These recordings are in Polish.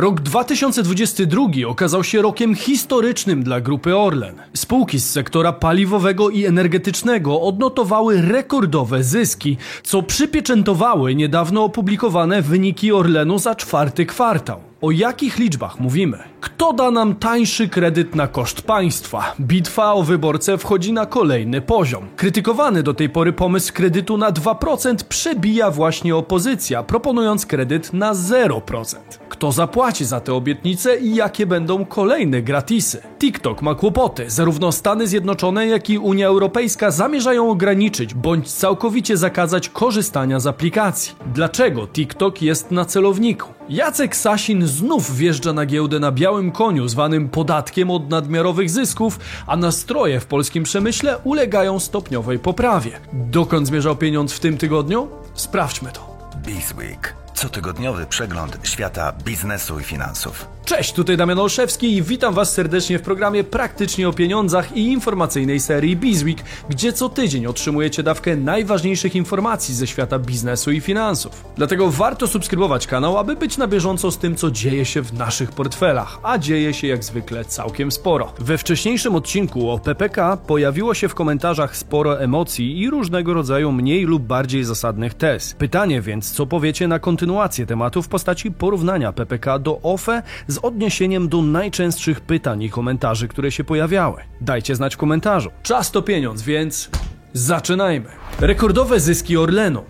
Rok 2022 okazał się rokiem historycznym dla grupy Orlen. Spółki z sektora paliwowego i energetycznego odnotowały rekordowe zyski, co przypieczętowały niedawno opublikowane wyniki Orlenu za czwarty kwartał. O jakich liczbach mówimy? Kto da nam tańszy kredyt na koszt państwa? Bitwa o wyborcę wchodzi na kolejny poziom. Krytykowany do tej pory pomysł kredytu na 2% przebija właśnie opozycja, proponując kredyt na 0%. Kto zapłaci za te obietnice i jakie będą kolejne gratisy? TikTok ma kłopoty. Zarówno Stany Zjednoczone, jak i Unia Europejska zamierzają ograniczyć bądź całkowicie zakazać korzystania z aplikacji. Dlaczego TikTok jest na celowniku? Jacek Sasin znów wjeżdża na giełdę na białym koniu, zwanym podatkiem od nadmiarowych zysków, a nastroje w polskim przemyśle ulegają stopniowej poprawie. Dokąd zmierzał pieniądz w tym tygodniu? Sprawdźmy to. Bizweek. Cotygodniowy przegląd świata biznesu i finansów. Cześć, tutaj Damian Olszewski i witam Was serdecznie w programie Praktycznie o Pieniądzach i informacyjnej serii Bizweek, gdzie co tydzień otrzymujecie dawkę najważniejszych informacji ze świata biznesu i finansów. Dlatego warto subskrybować kanał, aby być na bieżąco z tym, co dzieje się w naszych portfelach, a dzieje się jak zwykle całkiem sporo. We wcześniejszym odcinku o PPK pojawiło się w komentarzach sporo emocji i różnego rodzaju mniej lub bardziej zasadnych tez. Pytanie więc, co powiecie na kontynuację tematu w postaci porównania PPK do OFE z odniesieniem do najczęstszych pytań i komentarzy, które się pojawiały. Dajcie znać w komentarzu. Czas to pieniądz, więc zaczynajmy. Rekordowe zyski Orlenu.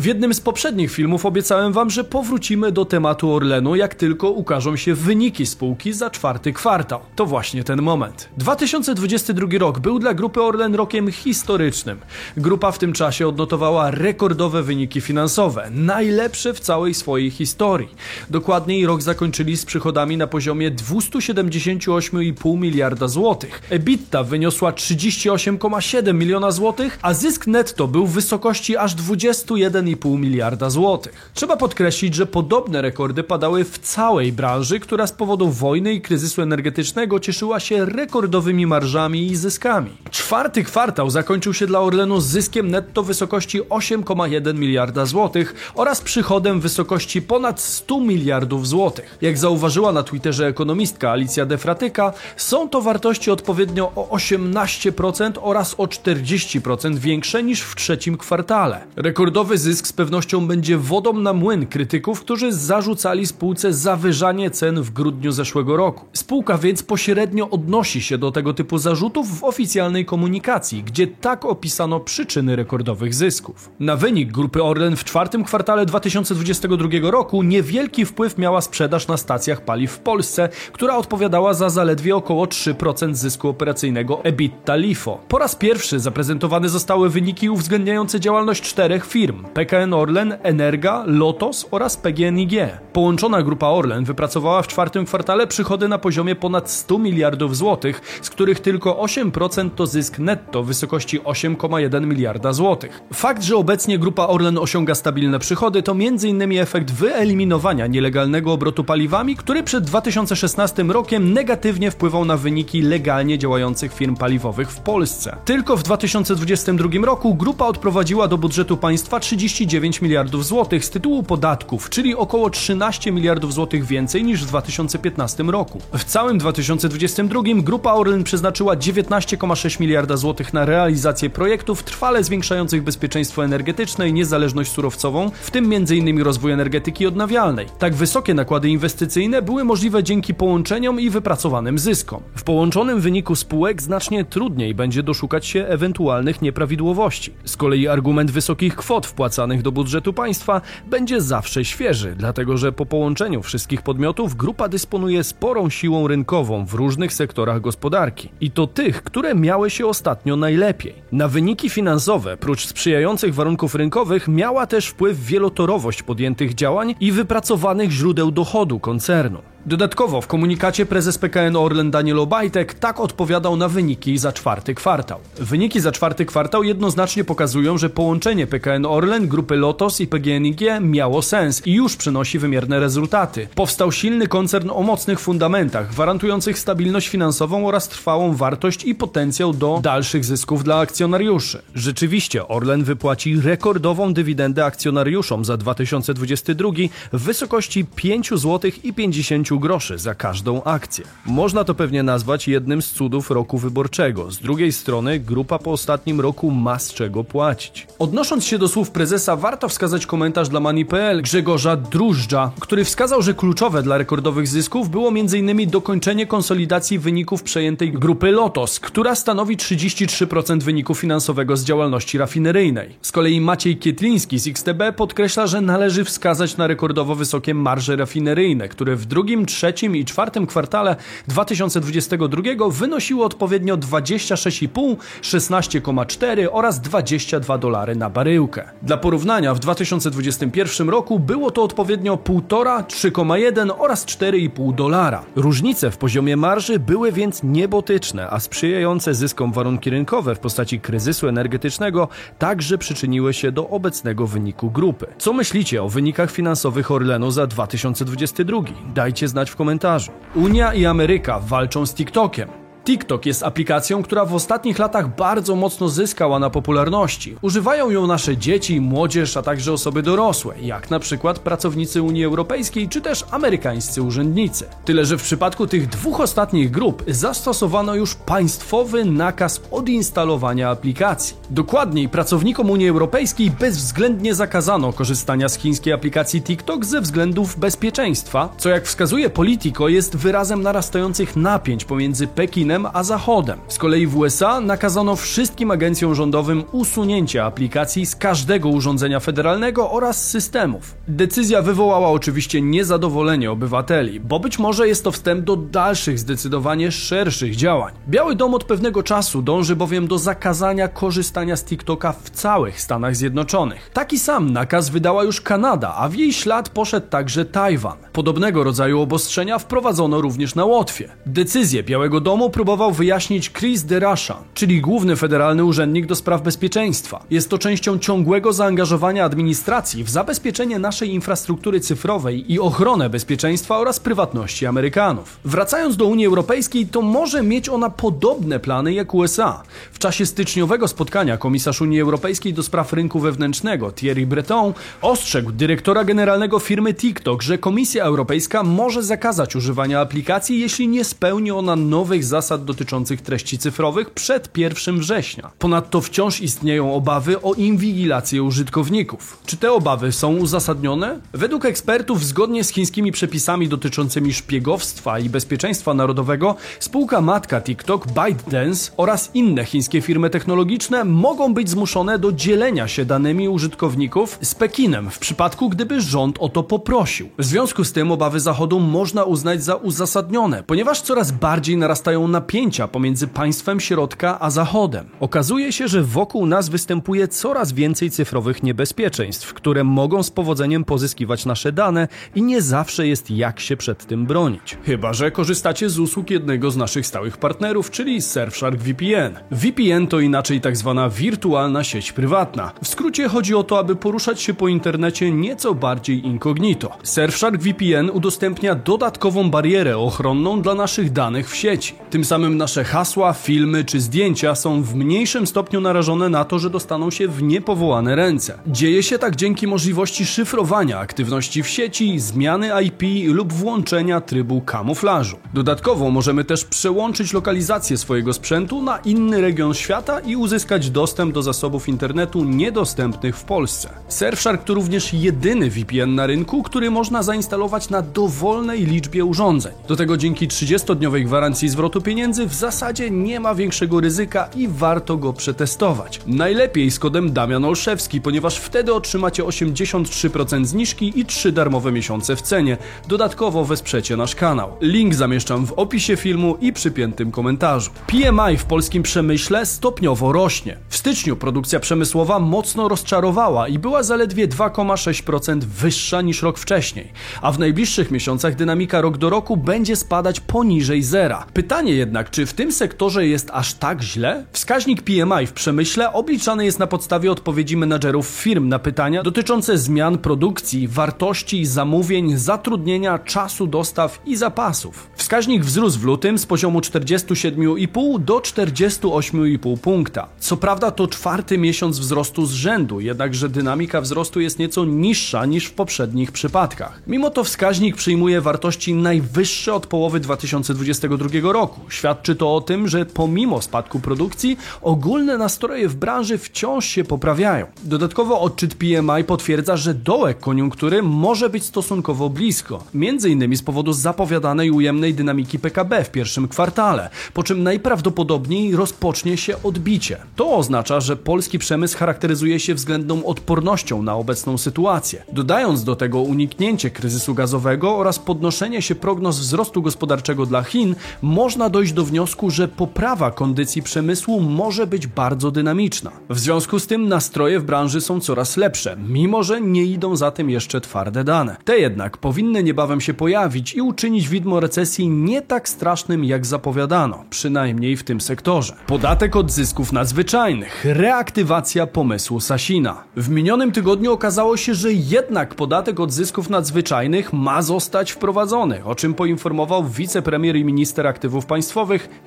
W jednym z poprzednich filmów obiecałem wam, że powrócimy do tematu Orlenu, jak tylko ukażą się wyniki spółki za czwarty kwartał. To właśnie ten moment. 2022 rok był dla grupy Orlen rokiem historycznym. Grupa w tym czasie odnotowała rekordowe wyniki finansowe, najlepsze w całej swojej historii. Dokładniej rok zakończyli z przychodami na poziomie 278,5 miliarda złotych. EBITDA wyniosła 38,7 miliona złotych, a zysk netto był w wysokości aż 21 1,5 miliarda złotych. Trzeba podkreślić, że podobne rekordy padały w całej branży, która z powodu wojny i kryzysu energetycznego cieszyła się rekordowymi marżami i zyskami. Czwarty kwartał zakończył się dla Orlenu zyskiem netto w wysokości 8,1 miliarda złotych oraz przychodem w wysokości ponad 100 miliardów złotych. Jak zauważyła na Twitterze ekonomistka Alicja Defratyka, są to wartości odpowiednio o 18% oraz o 40% większe niż w trzecim kwartale. Rekordowy zysk zysk z pewnością będzie wodą na młyn krytyków, którzy zarzucali spółce zawyżanie cen w grudniu zeszłego roku. Spółka więc pośrednio odnosi się do tego typu zarzutów w oficjalnej komunikacji, gdzie tak opisano przyczyny rekordowych zysków. Na wynik grupy Orlen w czwartym kwartale 2022 roku niewielki wpływ miała sprzedaż na stacjach paliw w Polsce, która odpowiadała za zaledwie około 3% zysku operacyjnego EBITDA LIFO. Po raz pierwszy zaprezentowane zostały wyniki uwzględniające działalność czterech firm: PKN Orlen, Energa, Lotos oraz PGNiG. Połączona grupa Orlen wypracowała w czwartym kwartale przychody na poziomie ponad 100 miliardów złotych, z których tylko 8% to zysk netto w wysokości 8,1 miliarda złotych. Fakt, że obecnie grupa Orlen osiąga stabilne przychody to m.in. efekt wyeliminowania nielegalnego obrotu paliwami, który przed 2016 rokiem negatywnie wpływał na wyniki legalnie działających firm paliwowych w Polsce. Tylko w 2022 roku grupa odprowadziła do budżetu państwa 30 39 miliardów złotych z tytułu podatków, czyli około 13 miliardów złotych więcej niż w 2015 roku. W całym 2022 grupa Orlen przeznaczyła 19,6 miliarda złotych na realizację projektów trwale zwiększających bezpieczeństwo energetyczne i niezależność surowcową, w tym m.in. rozwój energetyki odnawialnej. Tak wysokie nakłady inwestycyjne były możliwe dzięki połączeniom i wypracowanym zyskom. W połączonym wyniku spółek znacznie trudniej będzie doszukać się ewentualnych nieprawidłowości. Z kolei argument wysokich kwot wpłacanych wpłacanych do budżetu państwa będzie zawsze świeży, dlatego że po połączeniu wszystkich podmiotów grupa dysponuje sporą siłą rynkową w różnych sektorach gospodarki. I to tych, które miały się ostatnio najlepiej. Na wyniki finansowe, prócz sprzyjających warunków rynkowych, miała też wpływ wielotorowość podjętych działań i wypracowanych źródeł dochodu koncernu. Dodatkowo w komunikacie prezes PKN Orlen Daniel Obajtek tak odpowiadał na wyniki za czwarty kwartał. Wyniki za czwarty kwartał jednoznacznie pokazują, że połączenie PKN Orlen, grupy Lotos i PGNiG miało sens i już przynosi wymierne rezultaty. Powstał silny koncern o mocnych fundamentach, gwarantujących stabilność finansową oraz trwałą wartość i potencjał do dalszych zysków dla akcjonariuszy. Rzeczywiście Orlen wypłaci rekordową dywidendę akcjonariuszom za 2022 w wysokości 5 zł i 50 groszy za każdą akcję. Można to pewnie nazwać jednym z cudów roku wyborczego. Z drugiej strony grupa po ostatnim roku ma z czego płacić. Odnosząc się do słów prezesa, warto wskazać komentarz dla Mani.pl Grzegorza Drużdża, który wskazał, że kluczowe dla rekordowych zysków było m.in. dokończenie konsolidacji wyników przejętej grupy Lotos, która stanowi 33% wyniku finansowego z działalności rafineryjnej. Z kolei Maciej Kietliński z XTB podkreśla, że należy wskazać na rekordowo wysokie marże rafineryjne, które w drugim, trzecim i czwartym kwartale 2022 wynosiły odpowiednio 26,5, 16,4 oraz 22 dolary na baryłkę. Dla porównania w 2021 roku było to odpowiednio 1,5, 3,1 oraz 4,5 dolara. Różnice w poziomie marży były więc niebotyczne, a sprzyjające zyskom warunki rynkowe w postaci kryzysu energetycznego także przyczyniły się do obecnego wyniku grupy. Co myślicie o wynikach finansowych Orlenu za 2022? Dajcie znać w komentarzu. Unia i Ameryka walczą z TikTokiem. TikTok jest aplikacją, która w ostatnich latach bardzo mocno zyskała na popularności. Używają ją nasze dzieci, młodzież, a także osoby dorosłe, jak na przykład pracownicy Unii Europejskiej czy też amerykańscy urzędnicy. Tyle, że w przypadku tych dwóch ostatnich grup zastosowano już państwowy nakaz odinstalowania aplikacji. Dokładniej, pracownikom Unii Europejskiej bezwzględnie zakazano korzystania z chińskiej aplikacji TikTok ze względów bezpieczeństwa, co jak wskazuje Politico jest wyrazem narastających napięć pomiędzy Pekinem a Zachodem. Z kolei w USA nakazano wszystkim agencjom rządowym usunięcie aplikacji z każdego urządzenia federalnego oraz systemów. Decyzja wywołała oczywiście niezadowolenie obywateli, bo być może jest to wstęp do dalszych, zdecydowanie szerszych działań. Biały Dom od pewnego czasu dąży bowiem do zakazania korzystania z TikToka w całych Stanach Zjednoczonych. Taki sam nakaz wydała już Kanada, a w jej ślad poszedł także Tajwan. Podobnego rodzaju obostrzenia wprowadzono również na Łotwie. Decyzję Białego Domu próbował wyjaśnić Chris DeRusha, czyli główny federalny urzędnik do spraw bezpieczeństwa. Jest to częścią ciągłego zaangażowania administracji w zabezpieczenie naszej infrastruktury cyfrowej i ochronę bezpieczeństwa oraz prywatności Amerykanów. Wracając do Unii Europejskiej, to może mieć ona podobne plany jak USA. W czasie styczniowego spotkania komisarz Unii Europejskiej do spraw rynku wewnętrznego Thierry Breton ostrzegł dyrektora generalnego firmy TikTok, że Komisja Europejska może zakazać używania aplikacji, jeśli nie spełni ona nowych zasad dotyczących treści cyfrowych przed 1 września. Ponadto wciąż istnieją obawy o inwigilację użytkowników. Czy te obawy są uzasadnione? Według ekspertów, zgodnie z chińskimi przepisami dotyczącymi szpiegowstwa i bezpieczeństwa narodowego, spółka matka TikTok, ByteDance oraz inne chińskie firmy technologiczne mogą być zmuszone do dzielenia się danymi użytkowników z Pekinem w przypadku, gdyby rząd o to poprosił. W związku z tym obawy Zachodu można uznać za uzasadnione, ponieważ coraz bardziej narastają napięcia pomiędzy państwem środka a Zachodem. Okazuje się, że wokół nas występuje coraz więcej cyfrowych niebezpieczeństw, które mogą z powodzeniem pozyskiwać nasze dane i nie zawsze jest jak się przed tym bronić. Chyba, że korzystacie z usług jednego z naszych stałych partnerów, czyli Surfshark VPN. VPN to inaczej tak zwana wirtualna sieć prywatna. W skrócie chodzi o to, aby poruszać się po internecie nieco bardziej incognito. Surfshark VPN udostępnia dodatkową barierę ochronną dla naszych danych w sieci. Tym samym nasze hasła, filmy czy zdjęcia są w mniejszym stopniu narażone na to, że dostaną się w niepowołane ręce. Dzieje się tak dzięki możliwości szyfrowania aktywności w sieci, zmiany IP lub włączenia trybu kamuflażu. Dodatkowo możemy też przełączyć lokalizację swojego sprzętu na inny region świata i uzyskać dostęp do zasobów internetu niedostępnych w Polsce. Surfshark to również jedyny VPN na rynku, który można zainstalować na dowolnej liczbie urządzeń. Do tego dzięki 30-dniowej gwarancji zwrotu pieniędzy pieniędzy w zasadzie nie ma większego ryzyka i warto go przetestować. Najlepiej z kodem Damian Olszewski, ponieważ wtedy otrzymacie 83% zniżki i 3 darmowe miesiące w cenie. Dodatkowo wesprzecie nasz kanał. Link zamieszczam w opisie filmu i przypiętym komentarzu. PMI w polskim przemyśle stopniowo rośnie. W styczniu produkcja przemysłowa mocno rozczarowała i była zaledwie 2,6% wyższa niż rok wcześniej, a w najbliższych miesiącach dynamika rok do roku będzie spadać poniżej zera. Pytanie jednak, czy w tym sektorze jest aż tak źle? Wskaźnik PMI w przemyśle obliczany jest na podstawie odpowiedzi menadżerów firm na pytania dotyczące zmian produkcji, wartości zamówień, zatrudnienia, czasu dostaw i zapasów. Wskaźnik wzrósł w lutym z poziomu 47,5 do 48,5 punkta. Co prawda to czwarty miesiąc wzrostu z rzędu, jednakże dynamika wzrostu jest nieco niższa niż w poprzednich przypadkach. Mimo to wskaźnik przyjmuje wartości najwyższe od połowy 2022 roku. Świadczy to o tym, że pomimo spadku produkcji, ogólne nastroje w branży wciąż się poprawiają. Dodatkowo odczyt PMI potwierdza, że dołek koniunktury może być stosunkowo blisko, między innymi z powodu zapowiadanej ujemnej dynamiki PKB w pierwszym kwartale, po czym najprawdopodobniej rozpocznie się odbicie. To oznacza, że polski przemysł charakteryzuje się względną odpornością na obecną sytuację. Dodając do tego uniknięcie kryzysu gazowego oraz podnoszenie się prognoz wzrostu gospodarczego dla Chin, można dojść do wniosku, że poprawa kondycji przemysłu może być bardzo dynamiczna. W związku z tym nastroje w branży są coraz lepsze, mimo że nie idą za tym jeszcze twarde dane. Te jednak powinny niebawem się pojawić i uczynić widmo recesji nie tak strasznym jak zapowiadano, przynajmniej w tym sektorze. Podatek od zysków nadzwyczajnych, reaktywacja pomysłu Sasina. W minionym tygodniu okazało się, że jednak podatek od zysków nadzwyczajnych ma zostać wprowadzony, o czym poinformował wicepremier i minister aktywów państwowych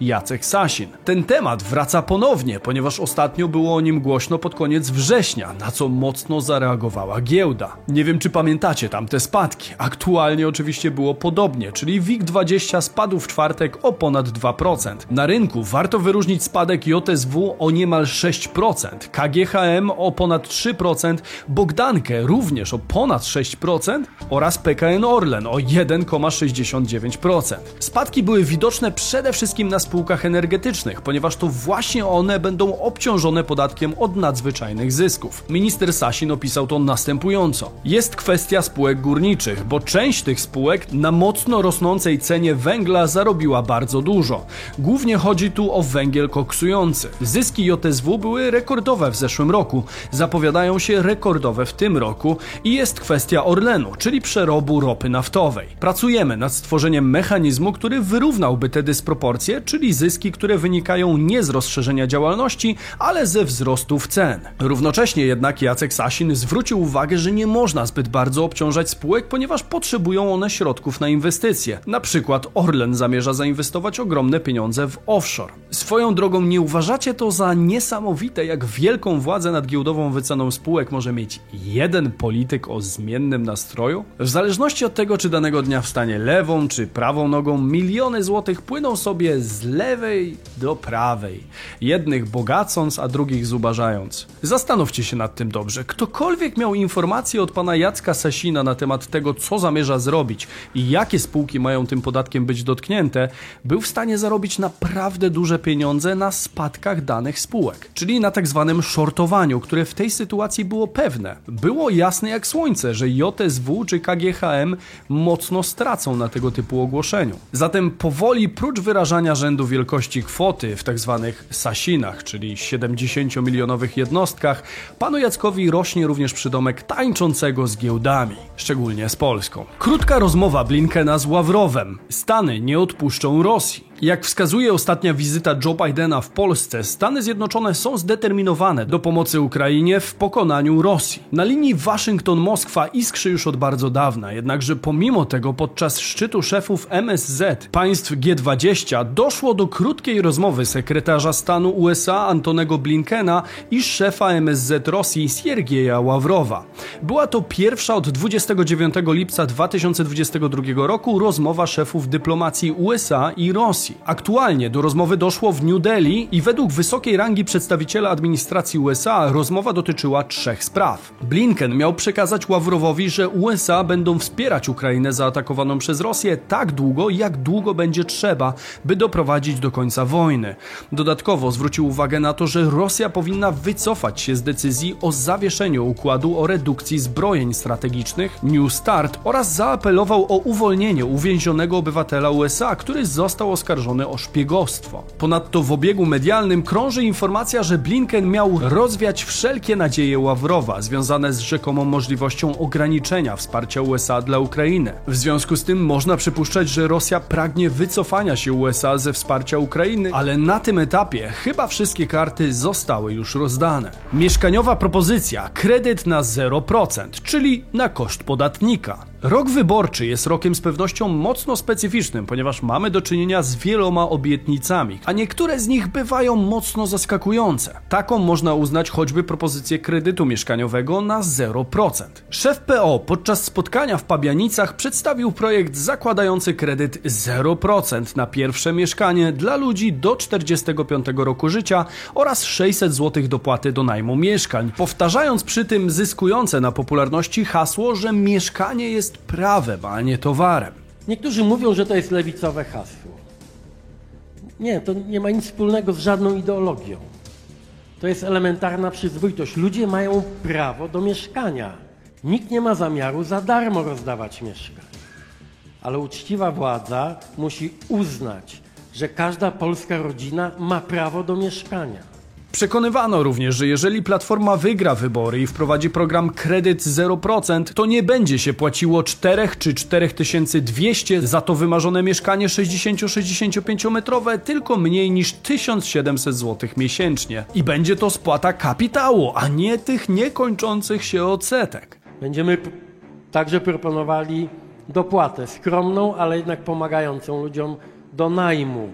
Jacek Sasin. Ten temat wraca ponownie, ponieważ ostatnio było o nim głośno pod koniec września, na co mocno zareagowała giełda. Nie wiem, czy pamiętacie tamte spadki. Aktualnie oczywiście było podobnie, czyli WIG20 spadł w czwartek o ponad 2%. Na rynku warto wyróżnić spadek JSW o niemal 6%, KGHM o ponad 3%, Bogdankę również o ponad 6% oraz PKN Orlen o 1,69%. Spadki były widoczne przede wszystkim na spółkach energetycznych, ponieważ to właśnie one będą obciążone podatkiem od nadzwyczajnych zysków. Minister Sasin opisał to następująco. Jest kwestia spółek górniczych, bo część tych spółek na mocno rosnącej cenie węgla zarobiła bardzo dużo. Głównie chodzi tu o węgiel koksujący. Zyski JSW były rekordowe w zeszłym roku, zapowiadają się rekordowe w tym roku i jest kwestia Orlenu, czyli przerobu ropy naftowej. Pracujemy nad stworzeniem mechanizmu, który wyrównałby te dysproporcje, czyli zyski, które wynikają nie z rozszerzenia działalności, ale ze wzrostów cen. Równocześnie jednak Jacek Sasin zwrócił uwagę, że nie można zbyt bardzo obciążać spółek, ponieważ potrzebują one środków na inwestycje. Na przykład Orlen zamierza zainwestować ogromne pieniądze w offshore. Swoją drogą nie uważacie to za niesamowite, jak wielką władzę nad giełdową wyceną spółek może mieć jeden polityk o zmiennym nastroju? W zależności od tego, czy danego dnia wstanie lewą czy prawą nogą, miliony złotych płyną sobie z lewej do prawej, jednych bogacąc, a drugich zubażając. Zastanówcie się nad tym dobrze. Ktokolwiek miał informacje od pana Jacka Sasina na temat tego, co zamierza zrobić i jakie spółki mają tym podatkiem być dotknięte, był w stanie zarobić naprawdę duże pieniądze na spadkach danych spółek, czyli na tak zwanym shortowaniu, które w tej sytuacji było pewne. Było jasne jak słońce, że JSW czy KGHM mocno stracą na tego typu ogłoszeniu. Zatem powoli, prócz wyrażania rzędu wielkości kwoty w tak zwanych sasinach, czyli 70-milionowych jednostkach, panu Jackowi rośnie również przydomek tańczącego z giełdami, szczególnie z Polską. Krótka rozmowa Blinkena z Ławrowem. Stany nie odpuszczą Rosji. Jak wskazuje ostatnia wizyta Joe Bidena w Polsce, Stany Zjednoczone są zdeterminowane do pomocy Ukrainie w pokonaniu Rosji. Na linii Waszyngton-Moskwa iskrzy już od bardzo dawna, jednakże pomimo tego podczas szczytu szefów MSZ państw G20 doszło do krótkiej rozmowy sekretarza stanu USA Antonego Blinkena i szefa MSZ Rosji Siergieja Ławrowa. Była to pierwsza od 29 lipca 2022 roku rozmowa szefów dyplomacji USA i Rosji Rosji. Aktualnie do rozmowy doszło w New Delhi i według wysokiej rangi przedstawiciela administracji USA rozmowa dotyczyła trzech spraw. Blinken miał przekazać Ławrowowi, że USA będą wspierać Ukrainę zaatakowaną przez Rosję tak długo, jak długo będzie trzeba, by doprowadzić do końca wojny. Dodatkowo zwrócił uwagę na to, że Rosja powinna wycofać się z decyzji o zawieszeniu układu o redukcji zbrojeń strategicznych New Start oraz zaapelował o uwolnienie uwięzionego obywatela USA, który został oskarżony o szpiegostwo. Ponadto w obiegu medialnym krąży informacja, że Blinken miał rozwiać wszelkie nadzieje Ławrowa związane z rzekomą możliwością ograniczenia wsparcia USA dla Ukrainy. W związku z tym można przypuszczać, że Rosja pragnie wycofania się USA ze wsparcia Ukrainy, ale na tym etapie chyba wszystkie karty zostały już rozdane. Mieszkaniowa propozycja kredyt na 0%, czyli na koszt podatnika. Rok wyborczy jest rokiem z pewnością mocno specyficznym, ponieważ mamy do czynienia z wieloma obietnicami, a niektóre z nich bywają mocno zaskakujące. Taką można uznać choćby propozycję kredytu mieszkaniowego na 0%. Szef PO podczas spotkania w Pabianicach przedstawił projekt zakładający kredyt 0% na pierwsze mieszkanie dla ludzi do 45 roku życia oraz 600 zł dopłaty do najmu mieszkań, powtarzając przy tym zyskujące na popularności hasło, że mieszkanie jest prawem, a nie towarem. Niektórzy mówią, że to jest lewicowe hasło. Nie, to nie ma nic wspólnego z żadną ideologią. To jest elementarna przyzwoitość. Ludzie mają prawo do mieszkania. Nikt nie ma zamiaru za darmo rozdawać mieszkań. Ale uczciwa władza musi uznać, że każda polska rodzina ma prawo do mieszkania. Przekonywano również, że jeżeli Platforma wygra wybory i wprowadzi program kredyt 0%, to nie będzie się płaciło 4 czy 4200 za to wymarzone mieszkanie 60-65 metrowe, tylko mniej niż 1700 zł miesięcznie. I będzie to spłata kapitału, a nie tych niekończących się odsetek. Będziemy także proponowali dopłatę skromną, ale jednak pomagającą ludziom do najmu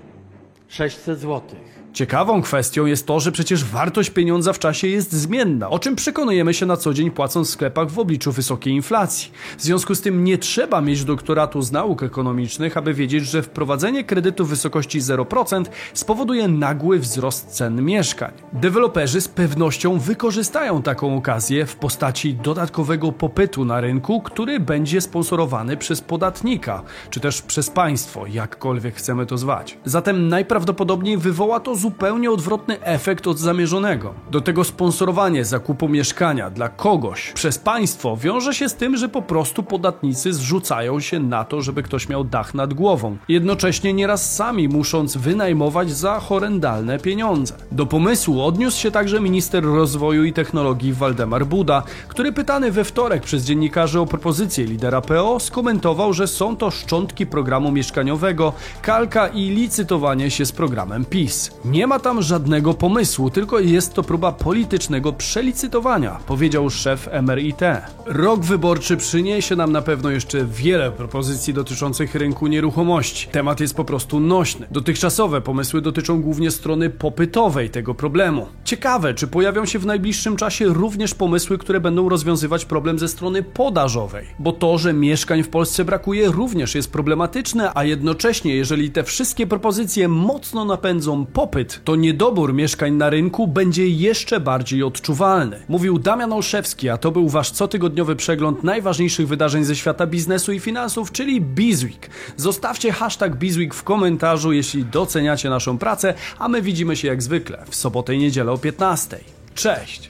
600 złotych. Ciekawą kwestią jest to, że przecież wartość pieniądza w czasie jest zmienna, o czym przekonujemy się na co dzień płacąc w sklepach w obliczu wysokiej inflacji. W związku z tym nie trzeba mieć doktoratu z nauk ekonomicznych, aby wiedzieć, że wprowadzenie kredytu w wysokości 0% spowoduje nagły wzrost cen mieszkań. Deweloperzy z pewnością wykorzystają taką okazję w postaci dodatkowego popytu na rynku, który będzie sponsorowany przez podatnika, czy też przez państwo, jakkolwiek chcemy to zwać. Zatem najprawdopodobniej wywoła to zupełnie odwrotny efekt od zamierzonego. Do tego sponsorowanie zakupu mieszkania dla kogoś przez państwo wiąże się z tym, że po prostu podatnicy zrzucają się na to, żeby ktoś miał dach nad głową, jednocześnie nieraz sami musząc wynajmować za horrendalne pieniądze. Do pomysłu odniósł się także minister rozwoju i technologii Waldemar Buda, który pytany we wtorek przez dziennikarzy o propozycję lidera PO skomentował, że są to szczątki programu mieszkaniowego, kalka i licytowanie się z programem PiS. Nie ma tam żadnego pomysłu, tylko jest to próba politycznego przelicytowania, powiedział szef MRIT. Rok wyborczy przyniesie nam na pewno jeszcze wiele propozycji dotyczących rynku nieruchomości. Temat jest po prostu nośny. Dotychczasowe pomysły dotyczą głównie strony popytowej tego problemu. Ciekawe, czy pojawią się w najbliższym czasie również pomysły, które będą rozwiązywać problem ze strony podażowej. Bo to, że mieszkań w Polsce brakuje, również jest problematyczne, a jednocześnie, jeżeli te wszystkie propozycje mocno napędzą popyt, to niedobór mieszkań na rynku będzie jeszcze bardziej odczuwalny. Mówił Damian Olszewski, a to był wasz cotygodniowy przegląd najważniejszych wydarzeń ze świata biznesu i finansów, czyli Bizweek. Zostawcie hashtag Bizweek w komentarzu, jeśli doceniacie naszą pracę, a my widzimy się jak zwykle w sobotę i niedzielę o 15. Cześć!